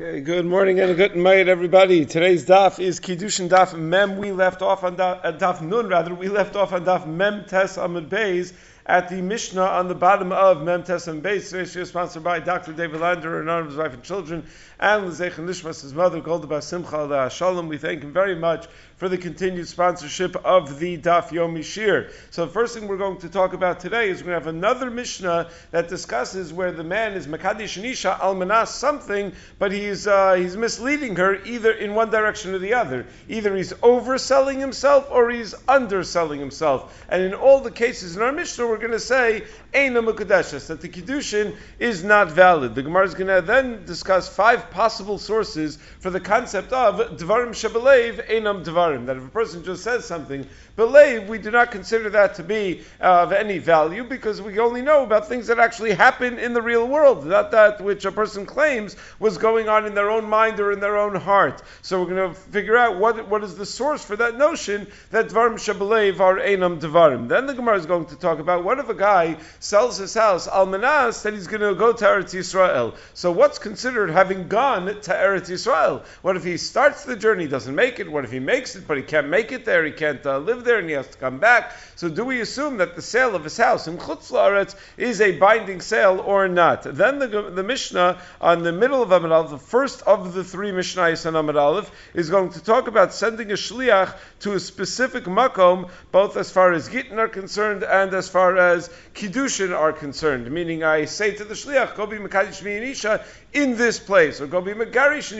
Okay, good morning and good night, everybody. Today's daf is Kiddushin daf Mem. We left off on daf, uh, daf Nun, rather. We left off on daf Mem Tes Amud Beis at the Mishnah on the bottom of Mem Tes Amud Beis. Today's is sponsored by Dr. David Lander and of his wife and children, and Lezech and Nishmas, his mother, Golda Simcha Shalom. We thank him very much for the continued sponsorship of the Daf Yomi Shir. So the first thing we're going to talk about today is we're going to have another Mishnah that discusses where the man is Makadish Nisha Almanas something, but he's uh, he's misleading her either in one direction or the other. Either he's overselling himself or he's underselling himself. And in all the cases in our Mishnah, we're going to say Eina that the Kiddushin is not valid. The Gemara is going to then discuss five possible sources for the concept of Dvarim Shebelev Einam Dvarim. That if a person just says something, believe, we do not consider that to be of any value because we only know about things that actually happen in the real world, not that which a person claims was going on in their own mind or in their own heart. So we're going to figure out what, what is the source for that notion that Dvarim Shabalev are Einam Dvarim. Then the Gemara is going to talk about what if a guy sells his house, Almanas, that he's going to go to Eretz Yisrael. So what's considered having gone to Eretz Yisrael? What if he starts the journey, doesn't make it? What if he makes it, but he can't make it there, he can't uh, live there, and he has to come back. So do we assume that the sale of his house in Chutz La'aretz is a binding sale or not? Then the, the Mishnah on the middle of Amud Aleph, the first of the three Mishnahs on Amud Aleph, is going to talk about sending a shliach to a specific makom, both as far as Gittin are concerned and as far as Kiddushin are concerned. Meaning, I say to the shliach, go be Mekadish Isha in this place, or go be Megarish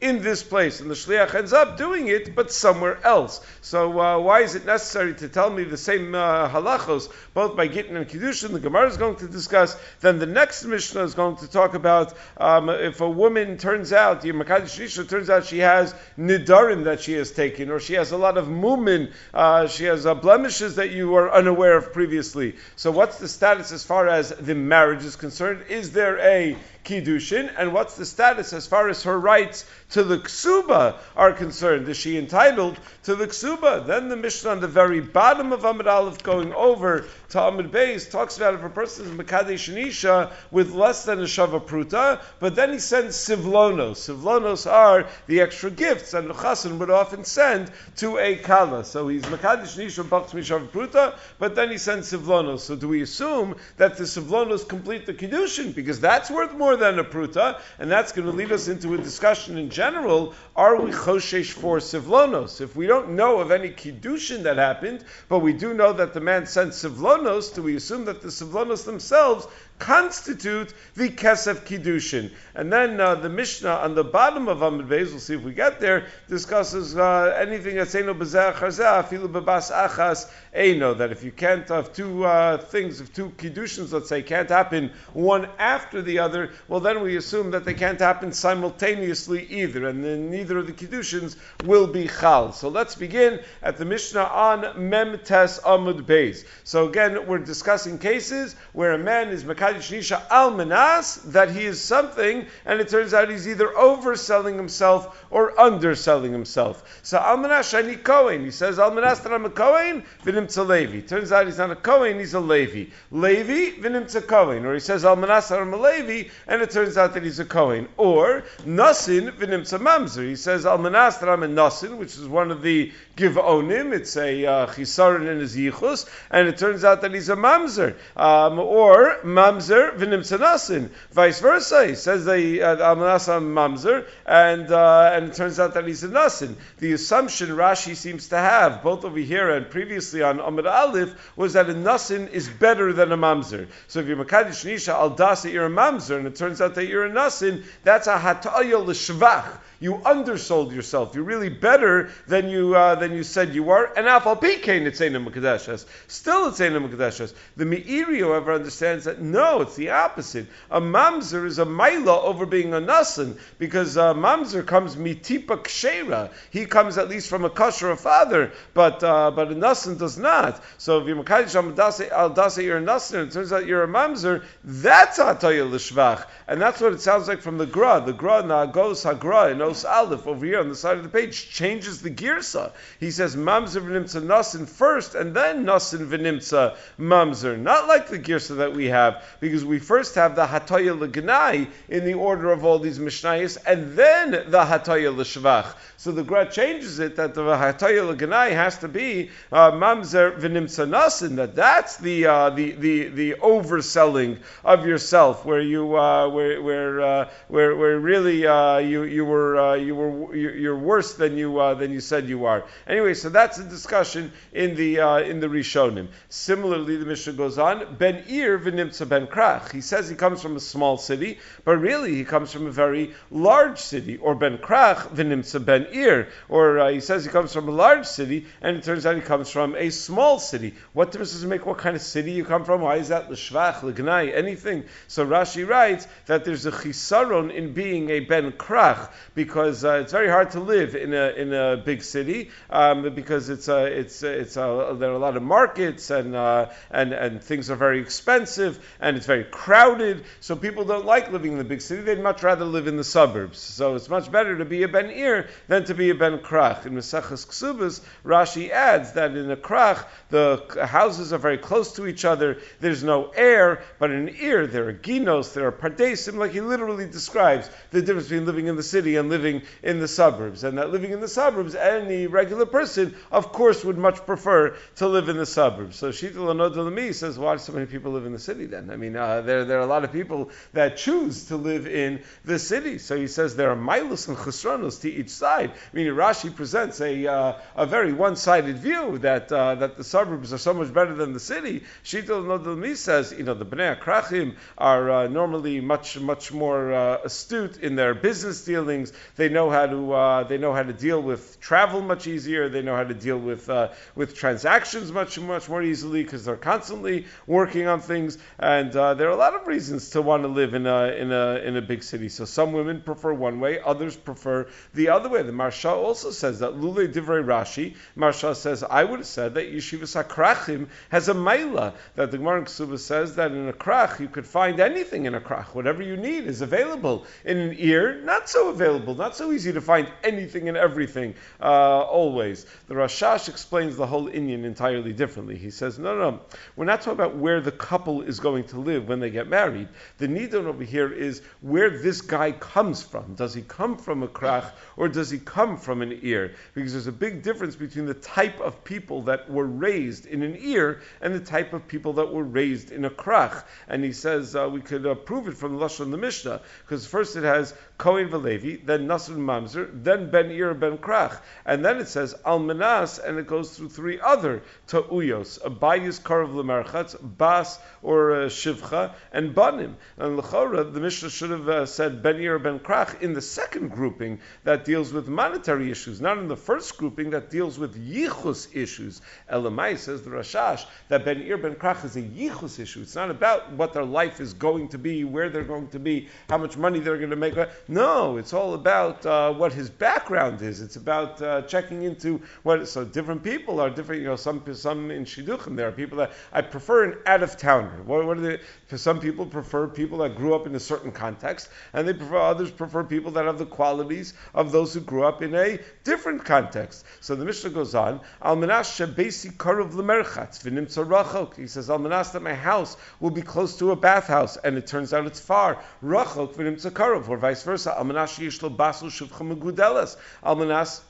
in this place. And the shliach ends up doing it, but somewhere else. So uh, why is it necessary to tell me the same uh, halachos, both by Gittin and Kiddushin? The Gemara is going to discuss. Then the next Mishnah is going to talk about um, if a woman turns out, Makadish turns out she has nidarim that she has taken, or she has a lot of mumin, uh, she has uh, blemishes that you were unaware of previously. So what's the status as far as the marriage is concerned? Is there a kiddushin, and what's the status as far as her rights to the ksuba are concerned? Is she entitled to the ksuba? Then the Mishnah on the very bottom of Amud Aleph, going over to Amud Beis, talks about if a person is mekadesh nisha with less than a shava pruta, but then he sends sivlonos. Sivlonos are the extra gifts the chassan would often send to a kala. So he's mekadesh nisha b'chz shava pruta, but then he sends sivlonos. So do we assume that the sivlonos complete the kiddushin because that's worth more than a pruta, and that's going to lead us into a discussion in general. Are we choshesh for sivlonos? If we don't know of any kiddushin that happened, but we do know that the man sent sivlonos, do we assume that the sivlonos themselves constitute the Kesef Kiddushin. And then uh, the Mishnah on the bottom of Amud Beis, we'll see if we get there, discusses uh, anything that's Eino Bezeh Bebas Achas Eino, that if you can't have two uh, things, if two Kiddushins, let's say, can't happen one after the other, well then we assume that they can't happen simultaneously either, and then neither of the Kiddushins will be Chal. So let's begin at the Mishnah on Mem Tes Amud Beis. So again, we're discussing cases where a man is Mekad Shnisha that he is something, and it turns out he's either overselling himself or underselling himself. So Almanas Shani Kohen, he says Almanas that I'm a Kohen, Vinimtza Levi. Turns out he's not a Kohen, he's a Levi. Levi, Vinimtza Kohen. Or he says Almanas that I'm a Levi, and it turns out that he's a Kohen. Or Nasin, Vinimtza Mamzer. He says Almanas that I'm a Nasin, which is one of the Givonim, it's a uh, in his Yichus, and it turns out that he's a Mamzer. Um, or Mamzer mamzer v'nimtzanasin. Vice versa, he says the uh, almanasa mamzer, and uh, and it turns out that he's a nasin. The assumption Rashi seems to have, both over here and previously on Amud Aleph, was that a nasin is better than a mamzer. So if you're makadish nisha al dasa, you're a mamzer, and it turns out that you're a nasin, that's a hataya l'shvach you undersold yourself. You're really better than you uh, than you said you are. And afal pikein it's ein mekadeshes. Still it's mekadeshes. The meiri, however, understands that no, it's the opposite. A mamzer is a maila over being a nasan because a mamzer comes mitipa kshera. He comes at least from a kosher father, but uh, but a nasan does not. So if you're mekadish al dase you're a nasan, it turns out you're a mamzer. That's atayah l'shvach, and that's what it sounds like from the gra. The gra na goes hagra in Aleph over here on the side of the page changes the girsa. He says Mamzer v'nimtza nasin first, and then nasin v'nimtza mamzer. Not like the girsa that we have, because we first have the Hatoya L'Gnai in the order of all these Mishnayos, and then the Hatoya L'Shvach. So the Gra changes it that the Hatoya L'Gnai has to be uh, Mamzer V'Nimtza Nasin, that that's the, uh, the, the, the overselling of yourself, where you, uh, where, where, uh, where, where really uh, you, you were, uh, you were, you're worse than you, uh, than you said you are. Anyway, so that's a discussion in the, uh, in the Rishonim. Similarly, the Mishnah goes on, Ben Ir V'Nimtza Ben Krach. He says he comes from a small city, but really he comes from a very large city, or Ben Krach V'Nimtza Ben Ir, or uh, he says he comes from a large city, and it turns out he comes from a small city. What difference does it make what kind of city you come from? Why is that l'shvach, l'gnai, anything? So Rashi writes that there's a chisaron in being a ben krach because uh, it's very hard to live in a in a big city um, because it's a, it's it's a, there are a lot of markets and uh, and and things are very expensive and it's very crowded. So people don't like living in the big city. They'd much rather live in the suburbs. So it's much better to be a ben ir than to be a ben krach. In Maseches Ksubas, Rashi adds that in a krach the houses are very close to each other. There's no air, but in an ear there are ginos, there are pardesim, like he literally describes the difference between living in the city and living in the suburbs. And that living in the suburbs, any regular person, of course, would much prefer to live in the suburbs. So Shita Lanodalami says, why do so many people live in the city then? I mean, uh, there, there are a lot of people that choose to live in the city. So he says there are milos and chesronos to each side. I mean, Rashi presents a, uh, a very one-sided view that, uh, that the suburbs are so much better than the city. Shita Lanodalami says, you know, the Bnei Krachim are uh, normally much, much more uh, astute in their business dealings. They know how to, uh, they know how to deal with travel much easier. They know how to deal with, uh, with transactions much, much more easily because they're constantly working on things. And uh, there are a lot of reasons to want to live in a, in a, in a big city. So some women prefer one way, others prefer the other way. The Maharsha also says that Lule Divrei Rashi, Maharsha says, I would have said that Yeshiva Sakrachim has a maila, that the Gemara Ksuba says that in a krach you could find anything in a krach. Whatever you need is available. In an ear, not so available, not so easy to find anything and everything uh, always. The Rashash explains the whole Indian entirely differently. He says, no, no, we're not talking about where the couple is going to live when they get married. The nidon over here is where this guy comes from. Does he come from a krach or does he come from an ear? Because there's a big difference between the type of people that were raised in an ear and the type of people that were raised in a krach. And he says uh, we could uh, prove it from the Lashon the Mishnah, because first it has Kohen Valevi, then Nasr Mamzer, then Ben Ir Ben Krach, and then it says Almanas, and it goes through three other Ta'uyos, Abayis Karav Lemerchatz, Bas or uh, Shivcha, and Banim. And Lechora, the Mishnah should have uh, said Ben Ir Ben Krach in the second grouping that deals with monetary issues, not in the first grouping that deals with Yichus issues. Elamai says the Rashash that Ben Ir Ben Krach is a Yichus issue. It's not about what their life is going to be, where they're going to be, how much money they're going to make. No, it's all about uh, what his background is. It's about uh, checking into what. So different people are different. You know, some some in shidduchim there are people that I prefer an out of towner. What, what are they? For some people prefer people that grew up in a certain context, and they prefer others prefer people that have the qualities of those who grew up in a different context. So the Mishnah goes on. Al shebesi karuv lemerchatz v'nimtza rachok. He says Al that my house will be close to a bathhouse, and it turns out it's far. Rachok v'nimtza karuv, or vice versa Almanas yishlo basu shivcha megudelas. Almanas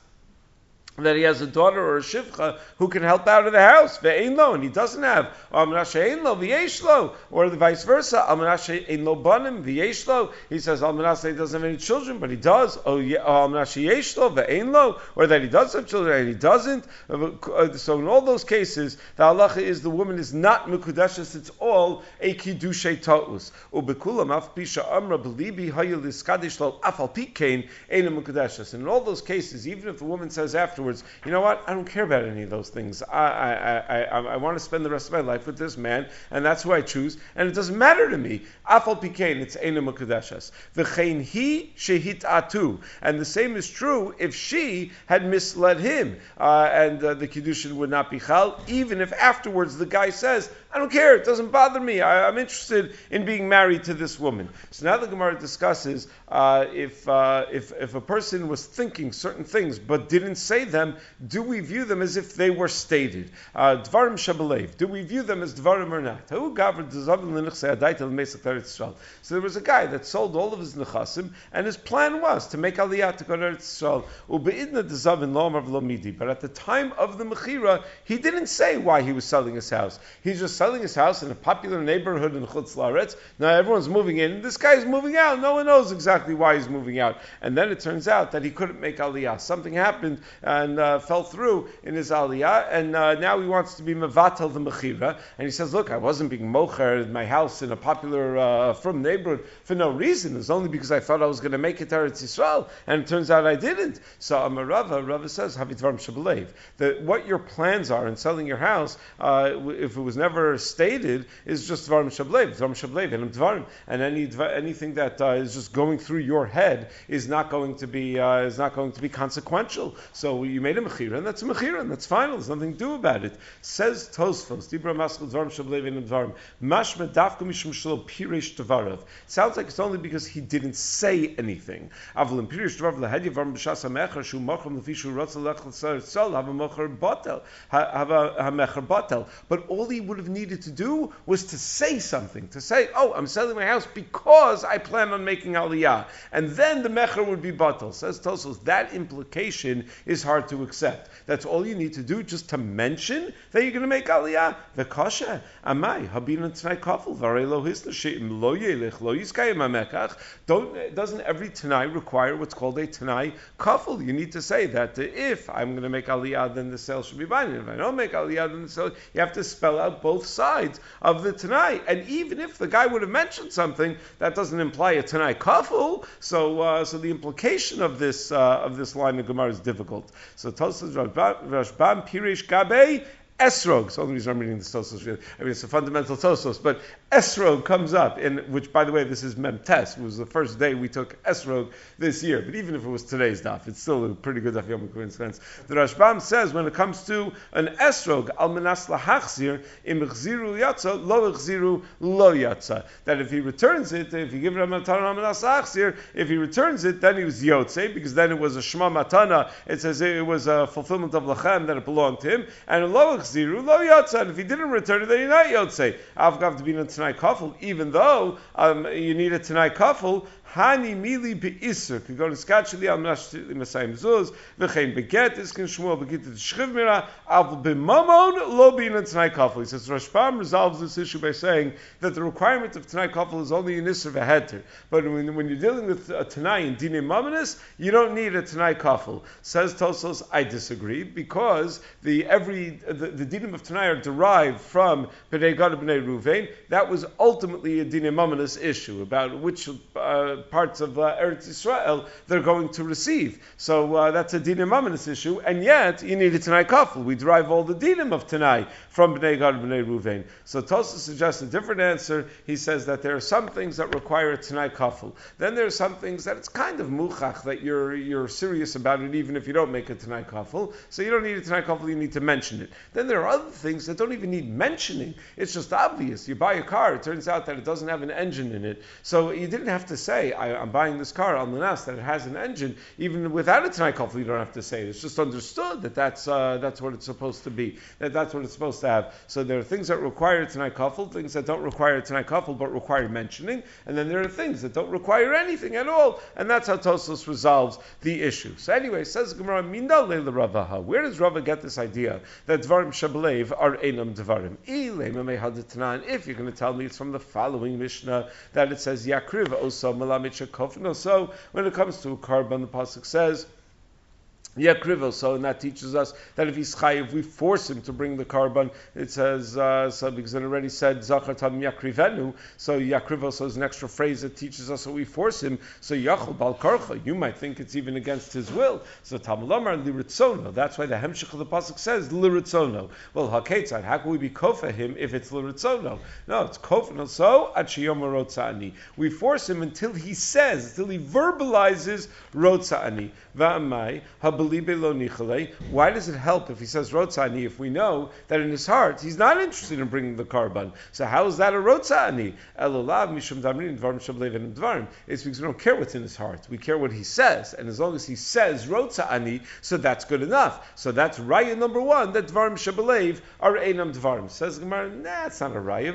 that he has a daughter or a shivcha who can help out of the house, ve'ein and he doesn't have, or v'yeshlo, or the vice versa, almanashe ein lo banim, v'yeshlo, he says almanashe he doesn't have any children, but he does, oh, or uh, almanashe yeshlo, ve'ein lo, or that he does have children and he doesn't, uh, uh, so in all those cases, the halacha is the woman is not mekudeshes, it's all a kiddushe ta'us, ubekulam af pisha amra belibi hayil iskadish lo afal pikein ein mekudeshes, in all those cases, even if the woman says afterwards, you know what? I don't care about any of those things. I, I, I, I, I want to spend the rest of my life with this man, and that's who I choose, and it doesn't matter to me. Afal pikein, it's Eina Mukadeshas. V'chein he shehit atu. And the same is true if she had misled him, uh, and uh, the Kiddushin would not be chal, even if afterwards the guy says, I don't care. It doesn't bother me. I, am interested in being married to this woman. So now the Gemara discusses uh, if, uh, if, if a person was thinking certain things but didn't say them, do we view them as if they were stated? Uh, Dvarim Shabalev. Do we view them as Dvarim or not? So there was a guy that sold all of his nechasim, and his plan was to make aliyah to go to Eretz Yisrael. But at the time of the mechira, he didn't say why he was selling his house. He's just selling his house in a popular neighborhood in Chutz Laretz. Now everyone's moving in. This guy's moving out. No one knows exactly why he's moving out. And then it turns out that he couldn't make aliyah. Something happened and uh, fell through in his aliyah, and uh, now he wants to be mevatel the mechira. And he says, "Look, I wasn't being mocher in my house in a popular uh, from neighborhood for no reason. It's only because I thought I was going to make it to Eretz Yisrael, and it turns out I didn't." So Amarava, Rava says, "Havitvarm shabalev." That what your plans are in selling your house, uh, if it was never stated, is just dvarim shablev, dvarim shablev, and dvarim, and any anything that uh, is just going through your head is not going to be uh, is not going to be consequential. So you made a mechira, and that's a mechira, and that's final. There's nothing to do about it. Says Tosfos, dibra maskal dvarim shablev and dvarim, mashma dafka mishum pirish devarav. Sounds like it's only because he didn't say anything. Avlim pirish dvarim b'shas hamecher shu lefishu rotzel lechel a mecher batel. But all he would have needed to do was to say something, to say, "Oh, I'm selling my house because I plan on making aliyah," and then the mecher would be batel. Says Tosos, that implication is hard to accept. That's all you need to do, just to mention that you're going to make aliyah. The kasha, amai habin tnai kafel varei lo hisna lo yelech lo yiskayim amekach. Don't doesn't every tanai require what's called a tanai kafel? You need to say that if I'm going to make aliyah, then the sale should be binding. If I don't make aliyah, then the sale you have to spell out both sides of the tanai. And even if the guy would have mentioned something, that doesn't imply a tanai kafel. So uh, so the implication of this uh, of this line of Gemara is difficult. So Tosas Rashbam Pirish Gabe Esrog. It's the only reason I'm reading the Tosos. I mean, it's a fundamental Tosos, but Esrog comes up, in which, by the way, this is Memtes. It was the first day we took Esrog this year. But even if it was today's daf, it's still a pretty good daf Yom coincidence. The Rashbam says when it comes to an Esrog, Al Menas Lahachzir, Im chziru Yatza, Lo Ichziru Lo Yatza. That if he returns it, if he gives it a Matana Menas if he returns it, then he was Yotze, because then it was a Shema Matana. It says it was a fulfillment of Lachem, that it belonged to him. And Lo Ziru lo yotza. And if he didn't return it, then you're not yotze. Avgav to be in a tanai kafel, even though um, you need a tanai kafel, Hani mili beiser. Could go to skachli al masayim zuz. V'chein beget is can shmuel begit the shchiv mira. Av b'mamon lo bin in tanai kafel. He says Rashbam resolves this issue by saying that the requirement of tanai kafel is only in isser v'heter. But when, when you're dealing with a tanai in dine mamanis, you don't need a tanai kafel. Says Tosos, I disagree because the every the, the dinim of tanai are derived from bnei Gad bnei Ruvain. That was ultimately a dine mamanis issue about which. Uh, parts of uh, Eretz Israel they're going to receive. So uh, that's a dinim amanis issue, and yet you need a Tanai kafel. We derive all the dinim of Tanai from Bnei Gad and Bnei Ruvain. So Tosa suggests a different answer. He says that there are some things that require a Tanai kafel. Then there are some things that it's kind of muchach that you're you're serious about it, even if you don't make a Tanai kafel. So you don't need a Tanai kafel. You need to mention it. Then there are other things that don't even need mentioning. It's just obvious. You buy a car. It turns out that it doesn't have an engine in it, so you didn't have to say I, am buying this car, al manas, that it has an engine, even without a Tanai you don't have to say it. It's just understood that that's, uh, that's what it's supposed to be, that that's what it's supposed to have. So there are things that require a Tanai Kafel, things that don't require a Tanai Kafel, but require mentioning, and then there are things that don't require anything at all, and that's how Tosos resolves the issue. So anyway, says Gemara, Minda Leila Ravaha. Where does Rava get this idea that Dvarim Shabalev are Enam Dvarim? If you're going to tell me it's from the following Mishnah that it says Yakriv Osa so when it comes to a korban, the pasuk says. Yakrivel. So, and that teaches us that if he's chayiv, we force him to bring the korban. It says, uh, so because it already said zachar tam yakrivenu. So yakrivel. So is an extra phrase that teaches us that we force him. So yachol bal karcha. You might think it's even against his will. So tamalomar liritzono. That's why the hemshich of the pasuk says liritzono. Well, haketzad. How can we be kofa him if it's liritzono? No, it's kofa. So rotzani. We force him until he says, until he verbalizes rotzani. Va'amai Why does it help if he says rotzani if we know that in his heart he's not interested in bringing the korban? So how is that a rotzani? It's because we don't care what's in his heart. We care what he says, and as long as he says rotzani, so that's good enough. So that's raya number one that dvarim shabalev are einam dvarim. Says Gemara, nah, it's not a raya.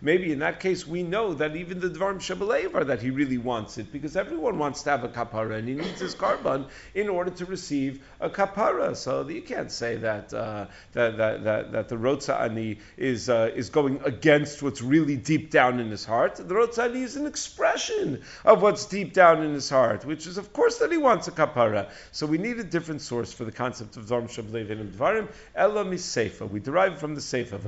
Maybe in that case we know that even the dvarim shabalev are that he really wants it because everyone wants to have a kapara and he needs his korban in order to receive a kapara. So you can't say that uh, that, that, that, that the rotza ani is uh, is going against what's really deep down in his heart. The rotza ani is an expression of what's deep down in his heart, which is of course that he wants a kapara. So we need a different source for the concept of dvarim shablev and dvarim. Ella miseifa. We derive it from the seifa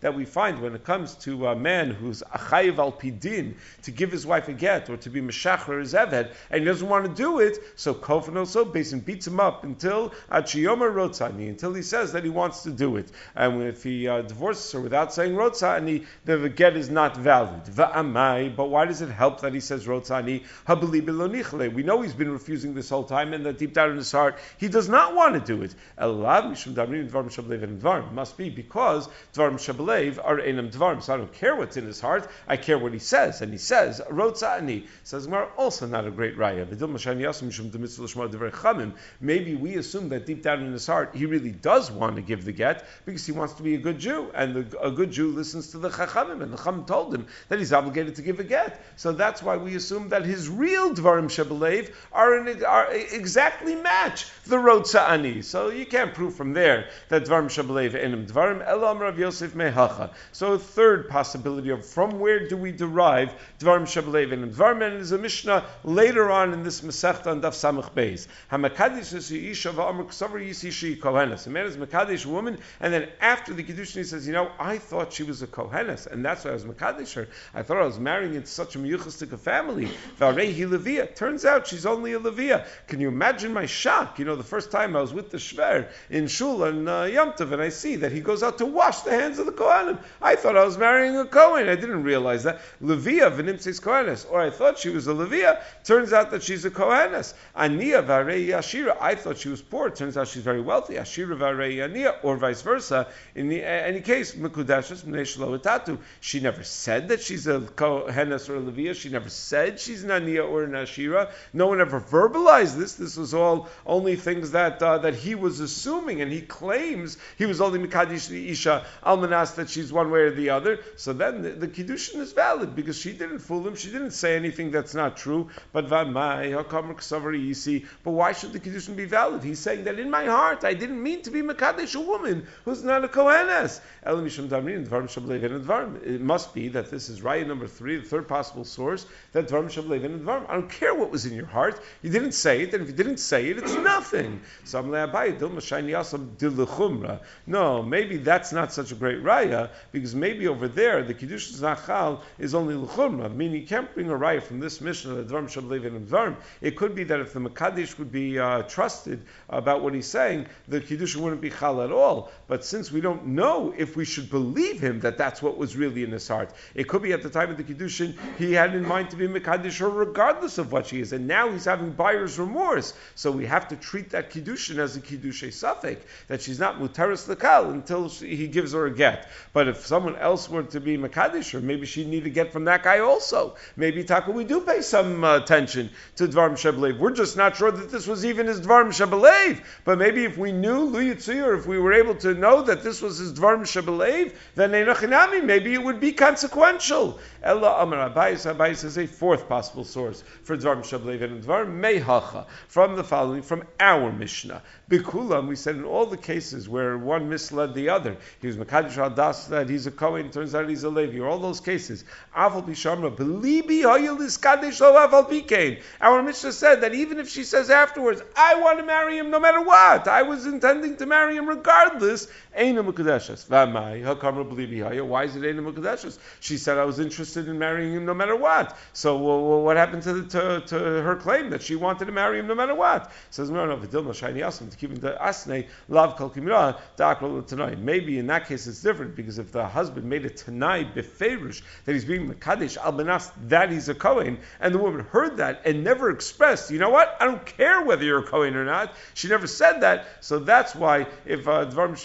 that we find when it comes to a man who's achayiv al pidin to give his wife a get or to be meshachar his eved, and he doesn't want to do it, so Kofan also Basin beats him up until Achiyoma Rotzani, until he says that he wants to do it. And if he uh, divorces her without saying Rotzani, the get is not valid. Va'amai, but why does it help that he says Rotzani? We know he's been refusing this whole time, and that deep down in his heart, he does not want to do it. Must be because Dvarim Shabalev are Enam Dvarim. So I don't care what's in his heart, I care what he says. And he says, Rotzani. Says Gemara, also not a great raya. Maybe we assume that deep down in his heart, he really does want to give the get because he wants to be a good Jew. And the, a good Jew listens to the Chachamim, and the Chacham told him that he's obligated to give a get. So that's why we assume that his real Dvarim Shebelev are, an, are exactly match the Rotza Ani. So you can't prove from there that Dvarim Shebelev enim Dvarim Elam Rav Yosef Mehacha. So third possibility of from where do we derive Dvarim Shebelev enim Dvarim, and is a Mishnah later on in this Masechta on Daf Samach Beis. Hamakadish is Isha va'amr ksavar yisi kohenes. A man is Makadish woman, and then after the Kiddushin he says, you know, I thought she was a kohenes, and that's why I was Makadish her. I thought I was marrying into such a miyuchastik family. Varehi Levia. Turns out she's only a Levia. Can you imagine my shock? You know, the first time I was with the Shver in Shul and uh, and I see that he goes out to wash the hands of the Kohanim. I thought I was marrying a Kohen. I didn't realize that. Levia v'nimtzeis Kohenes. Or I thought she was a Levia. Turns out that she's a Kohenes. Ania varei Ashira. I thought she was poor. Turns out she's very wealthy. Ashira varei Ania, or vice versa. In the, any case, Mekudeshes Mnei She never said that she's a Kohenes or a Levia. She never said she's an Ania or an Ashira. No one ever verbalized this. This was all only things that uh, that he was assuming, and he claims he was only Mikadish Isha Almanas that she's one way or the other. So then the, the Kiddushin is valid because she didn't fool him. She didn't say anything that's not true. But but why should the Kiddushin be valid? He's saying that in my heart I didn't mean to be Makadish, a woman who's not a Kohenes. It must be that this is raya number three, the third possible source, that Dvarim Shablev Dvarim. I don't care what was in your heart. You didn't say it, and if you didn't say it, it's nothing. No, maybe that's not such a great raya, because maybe over there the Kiddush Zachal is only L'chumra, meaning you can't bring a raya from this mission of Dvarim Shablev Dvarim. It could be that if the Makadish would be uh, trusted about what he's saying, the Kiddush wouldn't be Chal at all. But since we don't know if we should believe him that that's what was really in his heart, it could be at the time of the Kiddushin he had in mind to be Makadish regardless of what she is. And now he's having buyer's remorse. So we have to treat that Kiddushin as a Kiddush Safek, that she's not Mutaris Lakal until she, he gives her a get. But if someone else were to be Makadish her, maybe she'd need a get from that guy also. Maybe Taka, we do pay some uh, attention to Dvarm Shebelev. We're just not sure that this was even his Dvarm Shebelev. But maybe if we knew Lu or if we were able to know that this was his Dvarm Shebelev, then maybe it would be consequential. Ella Amar Abayis. Abayis is a fourth possible source for Dvarm Shablev and Dvarm Mehacha from the following, from our Mishnah. Bikulam, we said in all the cases where one misled the other, he was Makadish al Das, that he's a Kohen, turns out he's a Levi, all those cases. Aval Bishamra, Belibi Hoyelis Kadish Lo Bikain. Our Mishnah said that even if she says afterwards, I want to marry him no matter what, I was intending to marry him regardless, Eina Mukadeshes. Vamai, Hakamra Belibi Why is it Eina Mukadeshes? She said I was interested in marrying him no matter what. So well, what happened to, the, to, to, her claim that she wanted to marry him no matter what? Says no, no, Vidilma Shiny Asim to keep him to Asne Lav Kol Kimra Dakral Tanai. Maybe in that case it's different because if the husband made a Tanai beferish that he's being Makadesh Albanas that he's a Kohen, and the woman heard that and never expressed, you know what? I don't care whether you're a Kohen or not. She never said that, so that's why if uh, Dvarim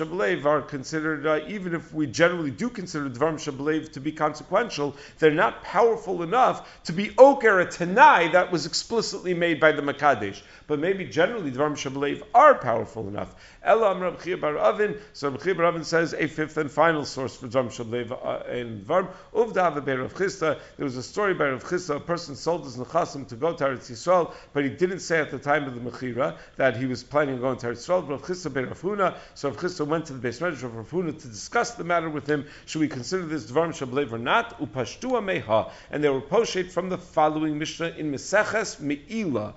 Are considered, uh, even if we generally do consider Dvarim Shabalev to be consequential, they're not powerful enough to be Oker a Tanai that was explicitly made by the Makadesh. But maybe generally Dvarim Shabalev are powerful enough. Bar Avin, so Rabbi Bar Avin says a fifth and final source for Dvarim Shabalev uh, in Dvarim. Uvda Rav Chisda, there was a story by Rav Chisda, a person sold his Nechasim to go to Eretz Yisrael, but he didn't say at the time of the Mechira that he was planning on going to Eretz Yisrael. Rav Chisda ben Rav Huna, so Rav Chisda went to the beis medrash of Rav Huna to discuss the matter with him. Should we consider this Dvarim Shabalev or not? Upashtua meha, and they were poshet from the following Mishnah in Meseches Meila.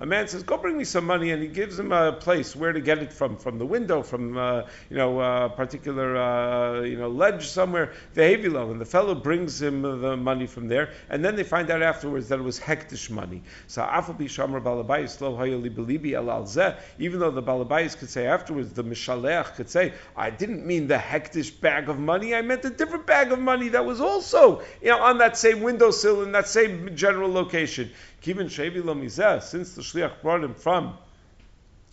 A man says, "Go bring me some money," and he gives him a place where to get it from, from the window, from uh, you know a particular uh, you know ledge somewhere. Vehevilo, and the fellow brings him the money from there, and then they find out afterwards that it was hekdesh money. So Al even though the Balabayis could say afterwards, the Mishaleach could say, I didn't mean the hekdesh bag of money, I meant a different bag of money that was also you know, on that same windowsill in that same general location. Kivin Shevi Lo since the Shliach brought him from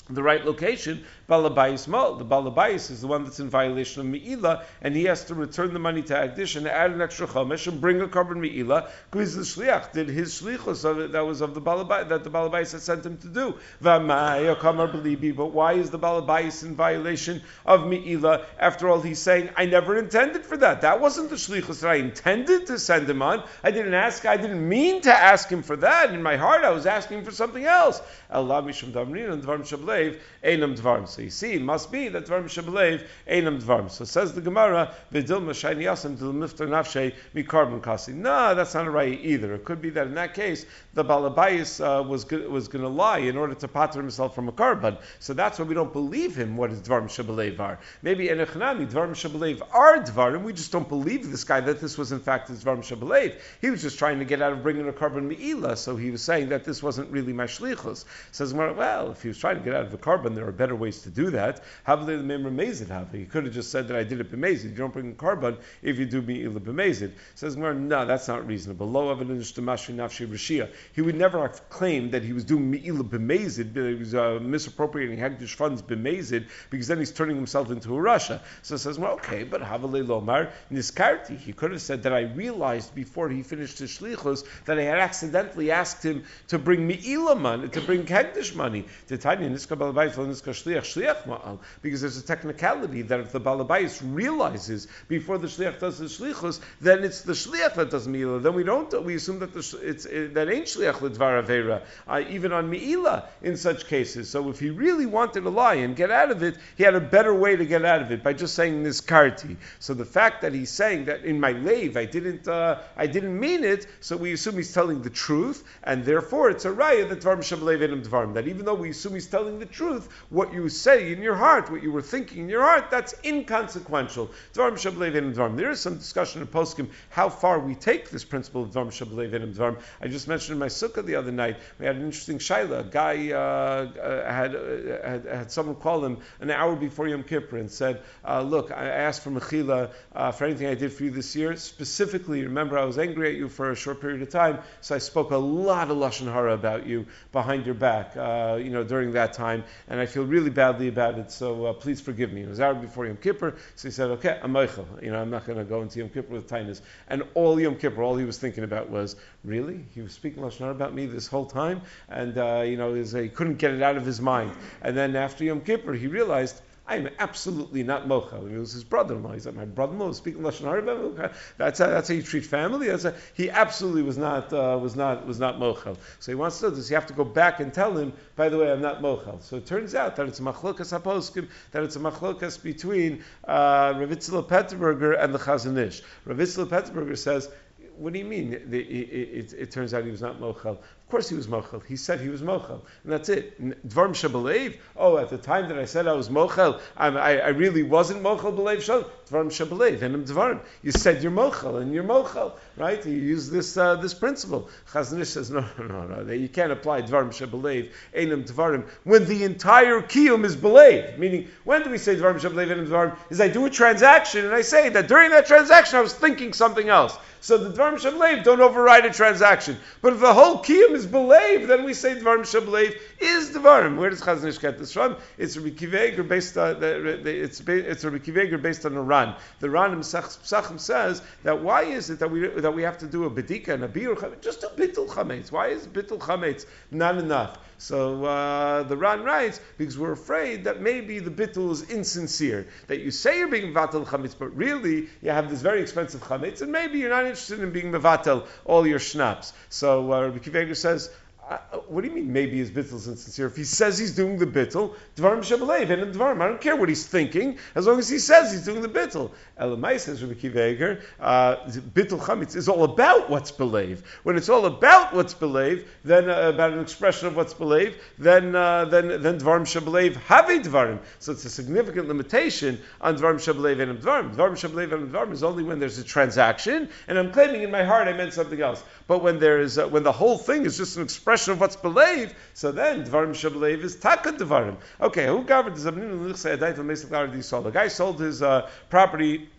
the right location, Balabayis Mo. The Balabayis is the one that's in violation of Me'ila, and he has to return the money to Agdish and add an extra Chomesh and bring a korban Me'ila, because the Shliach did his Shlichus it, that was of the Balabayis, that the Balabayis had sent him to do. But why is the Balabayis in violation of Me'ila? After all, he's saying, I never intended for that. That wasn't the Shlichus that I intended to send him on. I didn't ask, I didn't mean to ask him for that. In my heart, I was asking for something else. Allah Mishum and Dvarim Shablev, Einam Dvarim. So you see, it must be that Dvarim Shabalev Einam Dvarim. So says the Gemara, Vidil Mashayni Yasim Dil Miftar Nafshe Mikarbon Kasi. No, that's not right either. It could be that in that case, the Balabayas uh, was, was going to lie in order to patter himself from a korban. So that's why we don't believe him what his Dvarim Shabalev are. Maybe in Echnami, Dvarim Shabalev are Dvarim. We just don't believe this guy that this was in fact his Dvarim Shabalev. He was just trying to get out of bringing a korban Me'ila, so he was saying that this wasn't really my Mashlichus. Says, well, if he was trying to get out of a korban, there are better ways to do that. Havle the member mazid. He could have just said that I did it b'mazid. You don't bring korban if you do me'ila b'mazid. Says no, that's not reasonable. Low evidence to nafshi rishia. He would never have claimed that he was doing me'ila b'mazid, but he was uh, misappropriating hekdesh funds b'mazid, because then he's turning himself into a rasha. So says, well, okay, but havale lomar niskarti. He could have said that I realized before he finished his shlichus that I had accidentally asked him to bring me'ila money, to bring hekdesh money. To tanya niska balabais niska shliach ma'al, because there's a technicality that if the balabais realizes before the shliach does the shlichus, then it's the shliach that does mi'ila. Then we don't, we assume that the, it's, it, that ain't shliach l'dvar avera, uh, even on mi'ila in such cases. So if he really wanted to lie and get out of it, he had a better way to get out of it by just saying this karti. So the fact that he's saying that in my lave I didn't, uh, I didn't mean it, so we assume he's telling the truth, and therefore it's a raya that dvarm shabalev dvarm. That even though we assume he's telling the truth, what you say in your heart, what you were thinking in your heart, that's inconsequential. There is some discussion in Poskim how far we take this principle of Dvarim. I just mentioned in my sukkah the other night, we had an interesting shaila. A guy uh, uh, had, uh, had, had someone call him an hour before Yom Kippur and said, uh, "Look, I asked for mechila uh, for anything I did for you this year. Specifically, remember I was angry at you for a short period of time, so I spoke a lot of lashon hara about you behind your back, uh, you know, during that time, and I feel really about it. So please forgive me." It was hour before Yom Kippur, so he said, "Okay, I'm mochel. You know, I'm not going to go into Yom Kippur with tightness." And all Yom Kippur, all he was thinking about was, "Really? He was speaking lashon about me this whole time?" And uh, you know, he couldn't get it out of his mind. And then after Yom Kippur, he realized I am absolutely not mochel. It was his brother-in-law. He said, "My brother-in-law was speaking lashon hara That's how, that's how you treat family." That's how, he absolutely was not uh, was not was not mochel. So he wants to know this. You have to go back and tell him. By the way, I'm not mochel. So it turns out that it's a machlokas haposkim. That it's a machlokas between uh, Ravitzel Petterberger and the Chazon Ish. Ravitzel Petterberger says what do you mean? It, it, it, turns out he was not mochel Of course he was mochel. He said he was mochel, and that's it. Dvarm shabalev. Oh, at the time that I said I was mochel, I, I really wasn't mochel belev shal. Dvarm shabalev. And dvarm. You said you're mochel, and you're mochel, right? You use this uh, this principle. Chazon Ish says no, no, no, no. You can't apply dvarm shabalev enum dvarim when the entire kiyum is belev. Meaning, when do we say dvarm shabalev enum dvarim? Is I do a transaction and I say that during that transaction I was thinking something else. So the Dvarim Shablev don't override a transaction. But if the whole Kiyum is believed, then we say Dvarim Shablev is Dvarim. Where does Chazon Ish get this from? It's Rabbi Akiva Eiger based on, uh, it's, it's Rabbi Akiva Eiger based on a Ran. The Ran Psachim says that why is it that we, that we have to do a Bedika and a Chametz? Just do Bittul Chametz. Why is Bittul Chametz not enough? So uh, the Ran writes because we're afraid that maybe the bittul is insincere. That you say you're being mevatel chametz, but really you have this very expensive chametz, and maybe you're not interested in being mevatel all your schnapps. So uh, Rabbi Akiva Eiger says uh, what do you mean maybe his bittul is insincere? If he says he's doing the bittul, dvarim shabalev and dvarim. I don't care what he's thinking as long as he says he's doing the bittul. Elamai says Rabbi Kiva uh, bittul chametz is all about what's believed. When it's all about what's believed, then uh, about an expression of what's believed, then uh, then then dvarim shabalev have dvarim. So it's a significant limitation on dvarim shabalev and dvarim. Dvarim shabalev and dvarim is only when there's a transaction and I'm claiming in my heart I meant something else. But when there is uh, when the whole thing is just an expression of what's believed, so then Dvarim Shabalev is Taka Dvarim. Okay, who governed? The guy sold his uh, property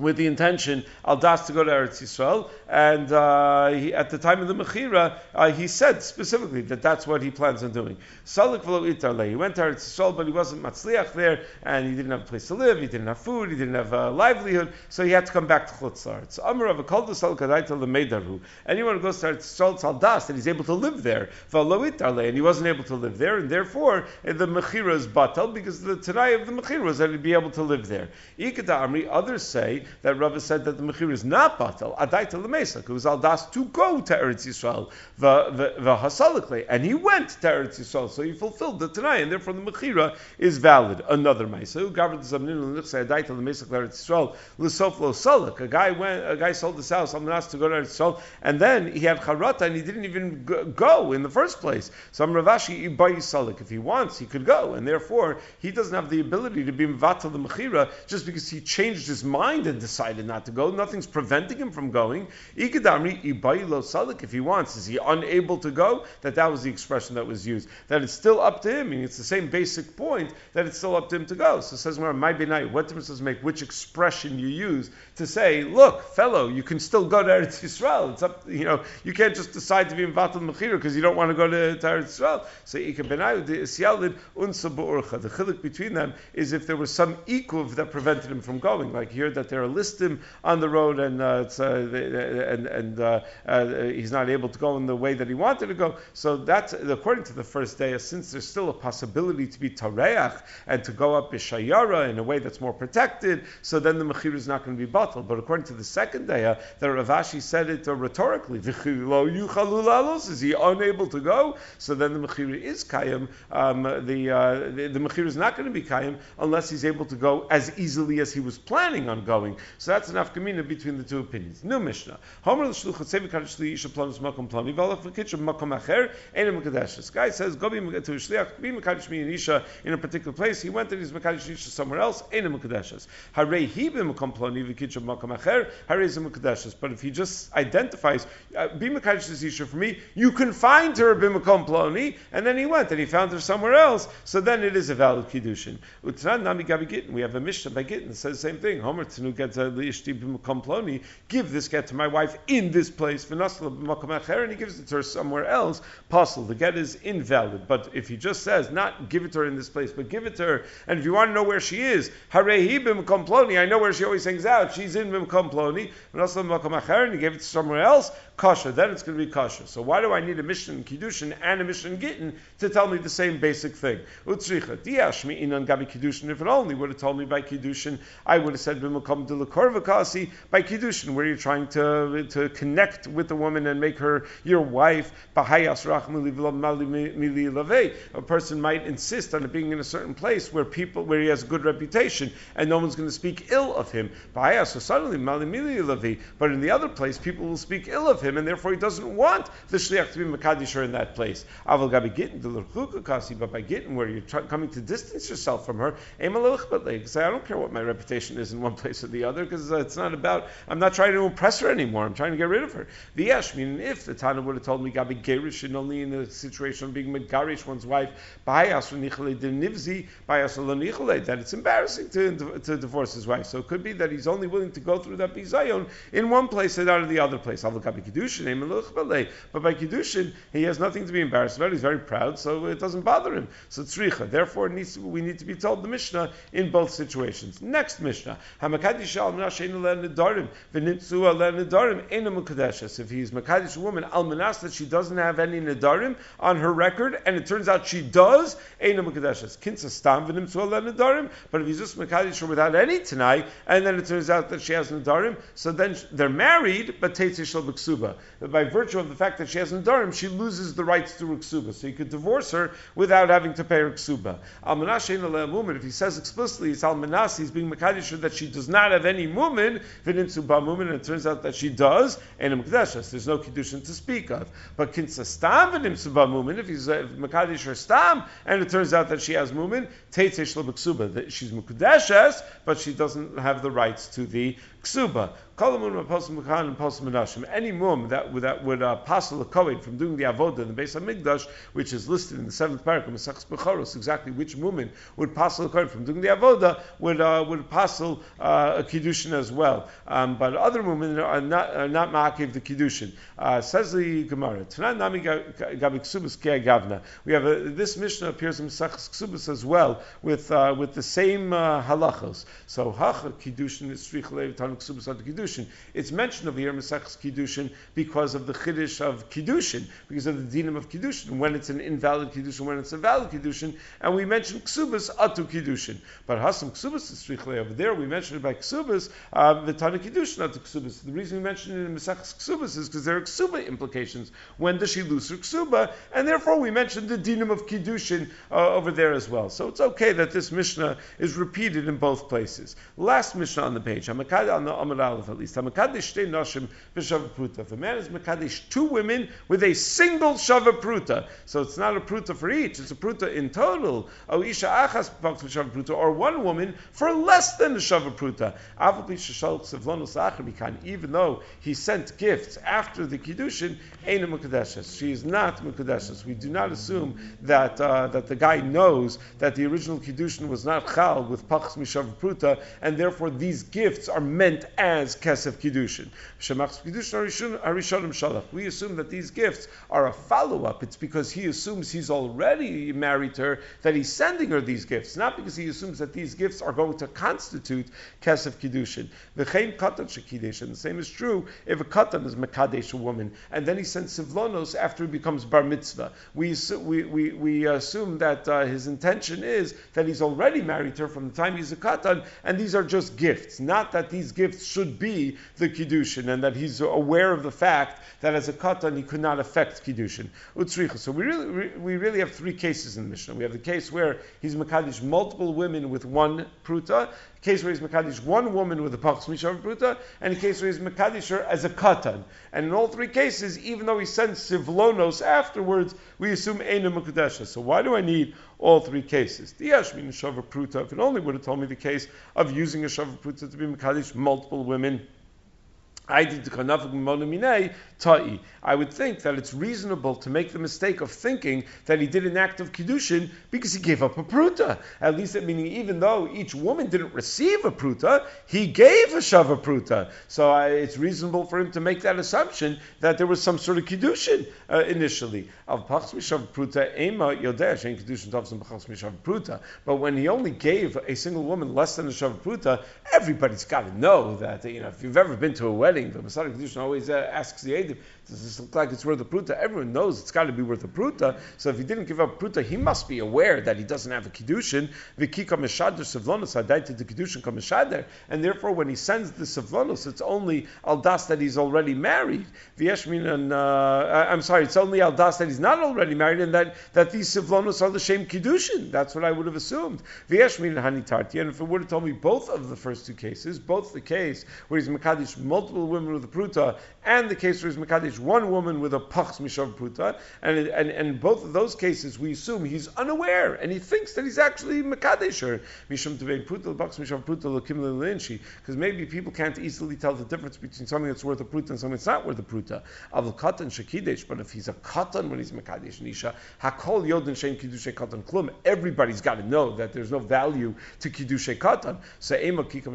with the intention al das to go to Eretz Yisrael, and uh, he, at the time of the Mechira, uh, he said specifically that that's what he plans on doing. Salik itarle. He went to Eretz Yisrael, but he wasn't matzliach there, and he didn't have a place to live, he didn't have food, he didn't have a livelihood, so he had to come back to Chutzlar. So Amr of a kol the Anyone who goes to Eretz Yisrael, it's al das, and he's able to live there. V'lo itarle, and he wasn't able to live there, and therefore the Mechira is batal because the Tanai of the Mechira was that he'd be able to live there. Ikata Amri, others say that Rava said that the Mechir is not batal, Adaita Lemesa, it was Aldas to go to Eretz Yisrael, the Hasalikle, and he went to Eretz Yisrael, so he fulfilled the Tanai, and therefore the Mechira is valid. Another Mesa, who governed the Zamnin Adaita Lemesa Eretz Yisrael, L'sof Lo Salik, a guy went, a guy sold his house, Almanas to go to Eretz Yisrael, and then he had Charata, and he didn't even go in the first place. So I'm Ravashi Ibayi Salik, if he wants, he could go, and therefore he doesn't have the ability to be Mvatal the Mechira just because he changed his mind decided not to go. Nothing's preventing him from going. If he wants, is he unable to go? That that was the expression that was used. That it's still up to him. I mean, it's the same basic point that it's still up to him to go. So it says, my benai, what difference does it make which expression you use to say, look, fellow, you can still go to Eretz Yisrael. It's up, you know, you can't just decide to be in Vatal Mechira because you don't want to go to, to Eretz Yisrael. So Ika benai, the Isyalid The between them is if there was some ikuv that prevented him from going. Like here that there are listim on the road and uh, uh, and, and uh, uh, he's not able to go in the way that he wanted to go. So that's according to the first day, since there's still a possibility to be tareach and to go up bishayara in a way that's more protected. So then the mechir is not going to be bottled. But according to the second day, uh, that Ravashi said it rhetorically. Is he unable to go? So then the mechir is kayim. Um, the, uh, the the mechir is not going to be kayim unless he's able to go as easily as he was planning on going. So that's an afkamina between the two opinions. New Mishnah. Homer. This guy says go be to a shliach be mekadesh me in isha in a particular place. He went and he's mekadesh isha somewhere else enim mekadeshes. Harei he be makom plani v'kitcha makom acher harei is mekadeshes. But if he just identifies uh, be mekadesh isha for me, you can find her be makom and then he went and he found her somewhere else. So then it is a valid kiddushin. We have a mishnah by gittin that says the same thing. Homer tenu komploni, give this get to my wife in this place, and he gives it to her somewhere else, possible. The get is invalid. But if he just says, not give it to her in this place, but give it to her, and if you want to know where she is, Harehi komploni, I know where she always hangs out, she's in komploni, and he gave it to somewhere else, kasha, then it's going to be kasha. So why do I need a mission in Kiddushin and a mission in Gittin to tell me the same basic thing? Utzricha, diashmi inan gabi Kiddushin, if it only would have told me by Kiddushin, I would have said b'makom Kasi by Kiddushin, where you're trying to, to connect with the woman and make her your wife. A person might insist on being in a certain place where people where he has a good reputation and no one's going to speak ill of him. So suddenly, but in the other place, people will speak ill of him, and therefore he doesn't want the shliach to be makadisher in that place. The luchuk kasi, but by gittin, where you're coming to distance yourself from her, say, I don't care what my reputation is in one place or the other, because uh, it's not about. I'm not trying to impress her anymore. I'm trying to get rid of her. The yesh, meaning if the Tana would have told me gabi gerish and only in the situation of being megarish one's wife, by that it's embarrassing to, to divorce his wife. So it could be that he's only willing to go through that bizayon in one place and not in the other place. But by kiddushin, he has nothing to be embarrassed about. He's very proud, so it doesn't bother him. So tzricha. Therefore, needs we need to be told the Mishnah in both situations. Next Mishnah. If he's Makadish woman, almanas that she doesn't have any Nadarim on her record, and it turns out she does, Eina Makadeshes. Kinsa Stam Vinim Nadarim, but if he's just Makadish without any tanai, and then it turns out that she has Nadarim, so then they're married, but Teitzi Shal B'Ksuba. By virtue of the fact that she has Nadarim, she loses the rights to Ksuba. So you could divorce her without having to pay her Ksuba. Almanas Eina if he says explicitly it's Almanas, he's being Makadish that she does not have any Mumin, Vinim Tzuba Mumin, and it turns out that she does, Eina Makadeshes. There's no Kiddushin to speak of. But Kinsa Stam Vinim Tzuba Mumin, if he's Makadish her Stam, and it turns out that she has Mumin, Shlo B'Ksuba. She's Mukadeshes, but she doesn't have the rights to the Ksuba. Any mum that, that would uh, passel a kohen from doing the avodah in the Beis HaMikdash, which is listed in the seventh paragraph of Mesachs Bechoros, exactly which woman would passel a kohen from doing the avodah, would uh, would passel uh, a kiddushin as well. Um, but other women are not are not makiv the kiddushin. Uh, says the Gemara, nami gavna. We have a, this Mishnah appears in Mesachs Ksubas as well with uh, with the same uh, halachos. So hacha kiddushin is strichlev tanuk ksubas kiddushin. Kiddushin. It's mentioned over here, Mesach's Kiddushin, because of the Chiddush of Kiddushin, because of the dinam of Kiddushin, when it's an invalid Kiddushin, when it's a valid Kiddushin, and we mentioned Ksubas Atu Kiddushin. But Hasam Ksubas is Strichle over there, we mentioned it by Ksubas, uh, Vitana Kiddushin Atu Ksubas. The reason we mentioned it in Mesach's Ksubas is because there are Ksuba implications. When does she lose her Ksuba? And therefore we mentioned the dinam of Kiddushin uh, over there as well. So it's okay that this Mishnah is repeated in both places. Last Mishnah on the page, Hamakad the Amar Aleph least. Hamakadesh shtei nashim b'shava If a man is makadesh two women with a single shava pruta, so it's not a pruta for each; it's a pruta in total. O achas b'shava pruta, or one woman for less than a shava pruta. Even though he sent gifts after the kiddushin, ain't a She is not mukadeshes. We do not assume that uh, that the guy knows that the original kiddushin was not chal with pachs mishav pruta, and therefore these gifts are meant as kesef kiddushin. We assume that these gifts are a follow up. It's because he assumes he's already married her that he's sending her these gifts, not because he assumes that these gifts are going to constitute kesef kiddushin. And the same is true if a katan is mekadesh a woman, and then he sends sivlonos after he becomes bar mitzvah. We, we, we, we assume that uh, his intention is that he's already married her from the time he's a katan, and these are just gifts, not that these gifts should be the kiddushin, and that he's aware of the fact that as a katan he could not affect kiddushin. Utsricha. So we really we really have three cases in the Mishnah. We have the case where he's makadish multiple women with one pruta, case where he's Makadish one woman with a Pachs Mishav Pruta, and a case where he's Makadish her as a Katan. And in all three cases, even though he sends Sivlonos afterwards, we assume Eina Mukadesha. So why do I need all three cases? The Yashmin Shava Pruta, if it only would have told me the case of using a Shava Pruta to be Makadish multiple women, I would think that it's reasonable to make the mistake of thinking that he did an act of kiddushin because he gave up a pruta. At least, meaning even though each woman didn't receive a pruta, he gave a shava pruta. So uh, it's reasonable for him to make that assumption that there was some sort of kiddushin uh, initially. But when he only gave a single woman less than a shava pruta, everybody's got to know that you know if you've ever been to a wedding wedding. The Mesader Kiddushin always uh, asks the Edim, this look like it's worth a pruta? Everyone knows it's got to be worth a pruta. So if he didn't give up pruta, he must be aware that he doesn't have a kiddushin. V'kika mishader sevlonos hadaita the kiddushin mishader, and therefore when he sends the sevlonos, it's only al das that he's already married. V'yeshminan. uh, I'm sorry, it's only al das that he's not already married, and that, that these sevlonos are the same kiddushin. That's what I would have assumed. V'yeshmin and hanitarti, and if it would have told me both of the first two cases, both the case where he's mekadish multiple women with a pruta, and the case where he's mekadish one woman with a pachs mishav pruta, and, and and both of those cases we assume he's unaware and he thinks that he's actually mekadesher mishum tevein pruta pachs mishav pruta lokim linchi, because maybe people can't easily tell the difference between something that's worth a pruta and something that's not worth a pruta. Avul katan shakidesh, but if he's a katan when he's mekadesh nisha, hakol yodin shein kiddushay katan klum. Everybody's got to know that there's no value to kiddushay katan. So ema kikam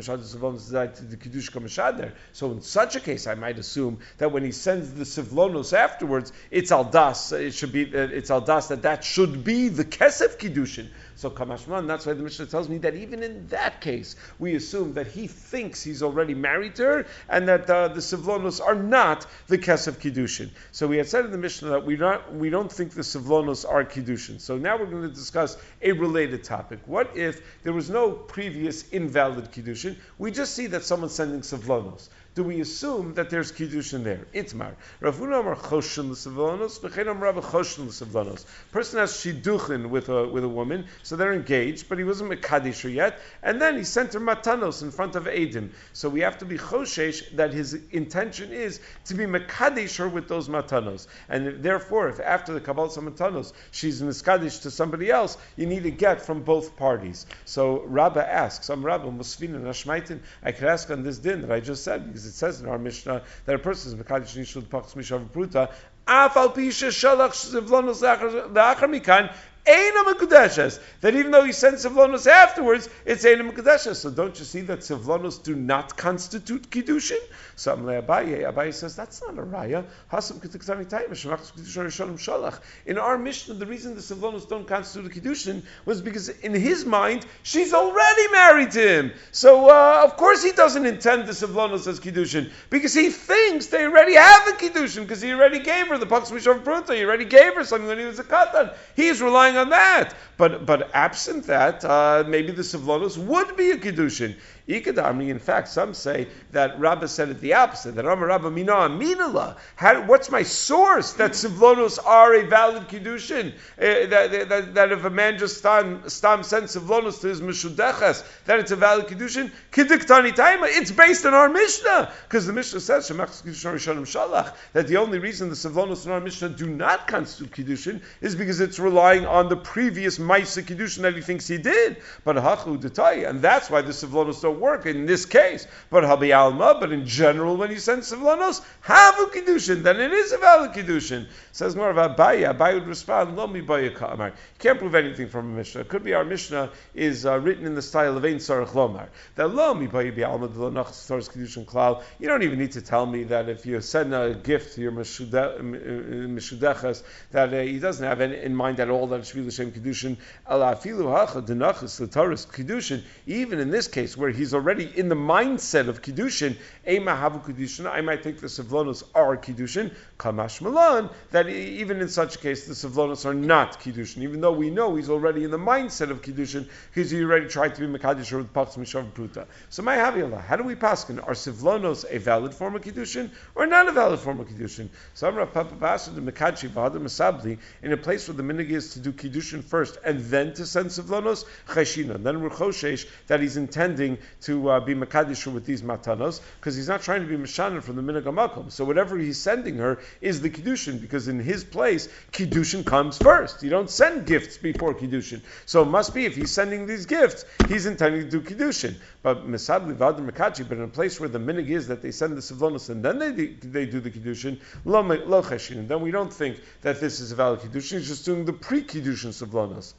to the kiddush kamashader. So in such a case, I might assume that when he sends the sivlonos afterwards, it's aldas. It should be uh, it's aldas that that should be the kesef kiddushin. So kamashman. That's why the Mishnah tells me that even in that case, we assume that he thinks he's already married to her, and that uh, the sivlonos are not the kesef kiddushin. So we had said in the Mishnah that we not we don't think the sivlonos are kiddushin. So now we're going to discuss a related topic. What if there was no previous invalid kiddushin? We just see that someone's sending sivlonos do we assume that there's kiddushin there? Itmar. Rav Huna Amar Choshin l'savlanos, v'chein Rav Choshin l'savlanos. Person has shiduchin with a with a woman, so they're engaged, but he wasn't mekadisher yet, and then he sent her matanos in front of Adim. So we have to be choshesh that his intention is to be mekadisher with those matanos, and therefore, if after the kabbalah matanos she's miskadish to somebody else, you need to get from both parties. So Rabba asks, "I'm Rabba Musfina Nashmaitin." I could ask on this din that I just said because it says in our Mishnah that a person is Mekadosh Nishul Pachs Mishav Pruta, Afal Pisha Shalach Zivlonos Leachar Mikan, that even though he sent Sivlonos afterwards, it's Eina Mekudeshes. So don't you see that Sivlonos do not constitute Kiddushin? So Abaye, Abaye says that's not a raya. In our Mishnah, the reason the Sivlonos don't constitute Kiddushin was because in his mind, she's already married to him. So uh, of course he doesn't intend the Sivlonos as Kiddushin because he thinks they already have a Kiddushin because he already gave her the Pachs Mishav Pruta, he already gave her something when he was a Katan. He's relying relying on that. But but absent that, uh, maybe the Sivlonos would be a Kiddushin. In fact, some say that Rabbah said it the opposite, that Amar Rabbah Mina Aminala. What's my source that Sivlonos are a valid Kiddushin? Uh, that, that, that, if a man just stam, stam sends Sivlonos to his Meshudechas, that it's a valid Kiddushin? Kidduktani Taima, it's based on our Mishnah. Because the Mishnah says, that the only reason the Sivlonos in our Mishnah do not constitute Kiddushin is because it's relying on the previous Maisa Kiddushin that he thinks he did. But Hachu Detai, and that's why the Sivlonos don't work in this case. But Habi Alma, but in general, when you send Sivlanos, have a Kiddushin, then it is a valid Kiddushin. Says more of Abaye. Abaye would respond, Lo mi You can't prove anything from a Mishnah. It could be our Mishnah is uh, written in the style of Ein Sarach Lomar. That Lo mi Baya Bi Alma de Lonach Stars Kiddushin Klal. You don't even need to tell me that if you send a gift to your Meshudechas, that uh, he doesn't have in mind at all that it's Shvi L'Shem Kiddushin. Ala Afilu Hacha Denachas L'Taris Kiddushin. Even in this case, where he's already in the mindset of Kiddushin, Ema Havu Kiddushin, I might think the Savlonos are Kiddushin, Kamash Milan, that even in such a case, the Savlonos are not Kiddushin, even though we know he's already in the mindset of Kiddushin, because he already tried to be Mekadosh with Pachs Mishav Pruta. So, my Haviyallah, how do we paskin? Are Savlonos a valid form of Kiddushin, or not a valid form of Kiddushin? So, Amra Papa Basa de Mekachi Vada Masabli, in a place where the minig is to do Kiddushin first and then to send Savlonos, Cheshina. Then we're Choshesh that he's intending to uh, be Makadisha with these matanos, because he's not trying to be Mishanan from the Minagamakum. So whatever he's sending her is the Kiddushin, because in his place, Kiddushin comes first. You don't send gifts before Kiddushin. So it must be, if he's sending these gifts, he's intending to do Kiddushin. But Misad Livad Makachi, but in a place where the minig is that they send the Savlonis and then they, they do the Kiddushin, lo, cheshin. Then we don't think that this is a valid Kiddushin, he's just doing the pre-Kiddushin Savlonis.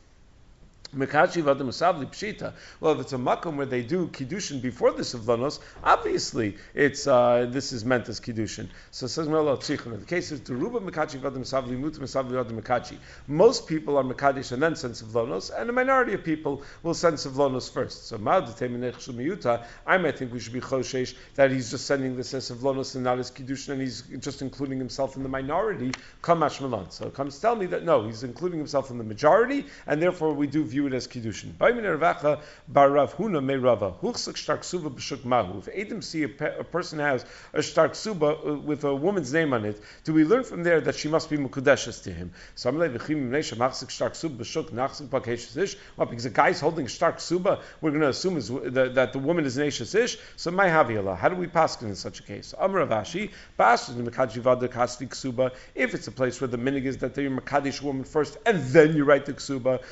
Pshita. Well, if it's a makom where they do kiddushin before the sivlanos, obviously it's uh, this is meant as kiddushin. So says Melo The case is deruba mekachi v'adam savli mutam savli v'adam. Most people are mekadesh and then send sivlanos, and a minority of people will send sivlanos first. So miyuta. I might think we should be choshesh that he's just sending this as sivlanos and not as kiddushin, and he's just including himself in the minority. Kamash malan. So comes tell me that no, he's including himself in the majority, and therefore we do view it as kiddushin. If Adam see a, pe- a, person has a shtar ksuba uh, with a woman's name on it, do we learn from there that she must be mukudeshes to him? What, because a guy's holding shtar ksuba, we're going to assume is, that, that the woman is nashas ish. So my haviala. How do we pass in such a case? Amravashi, if it's a place where the minig is that you're makadish woman first and then you write the ksuba,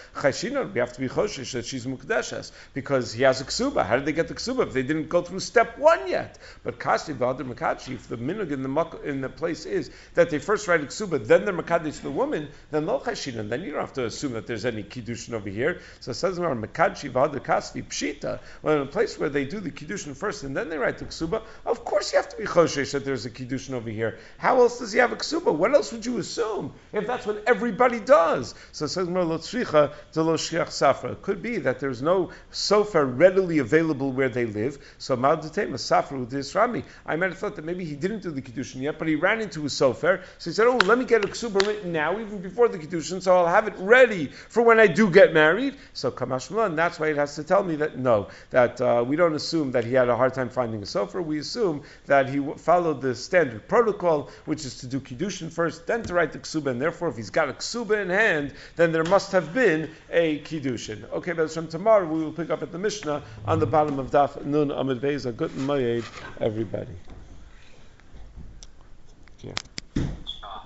we have to be choshish that she's mukdeshes because he has a ksuba. How did they get the ksuba if they didn't go through step one yet? But kashi v'adir makachi, if the minug in the in the place is that they first write a ksuba, then they're makadesh the woman, then lo chashinan. Then you don't have to assume that there's any kiddushin over here. So it says makachi v'adir kasvi pshita. Well, in a place where they do the kiddushin first and then they write the ksuba, of course you have to be choshish that there's a kiddushin over here. How else does he have a ksuba? What else would you assume if that's what everybody does? So it says more lo tzricha lo safra. It could be that there's no sofer readily available where they live. So Ma'adatema Safra with this Rami. I might have thought that maybe he didn't do the Kiddushin yet, but he ran into a sofer. So he said, Oh, let me get a ksuba written now, even before the Kiddushin, so I'll have it ready for when I do get married. So Kamashmala, and that's why it has to tell me that no, that uh, we don't assume that he had a hard time finding a sofer. We assume that he followed the standard protocol, which is to do Kiddushin first, then to write the ksuba, and therefore if he's got a ksuba in hand, then there must have been a Kiddushin. Okay, but from tomorrow we will pick up at the Mishnah on the bottom of Daf Nun Amid Veza. Good Mayed, everybody.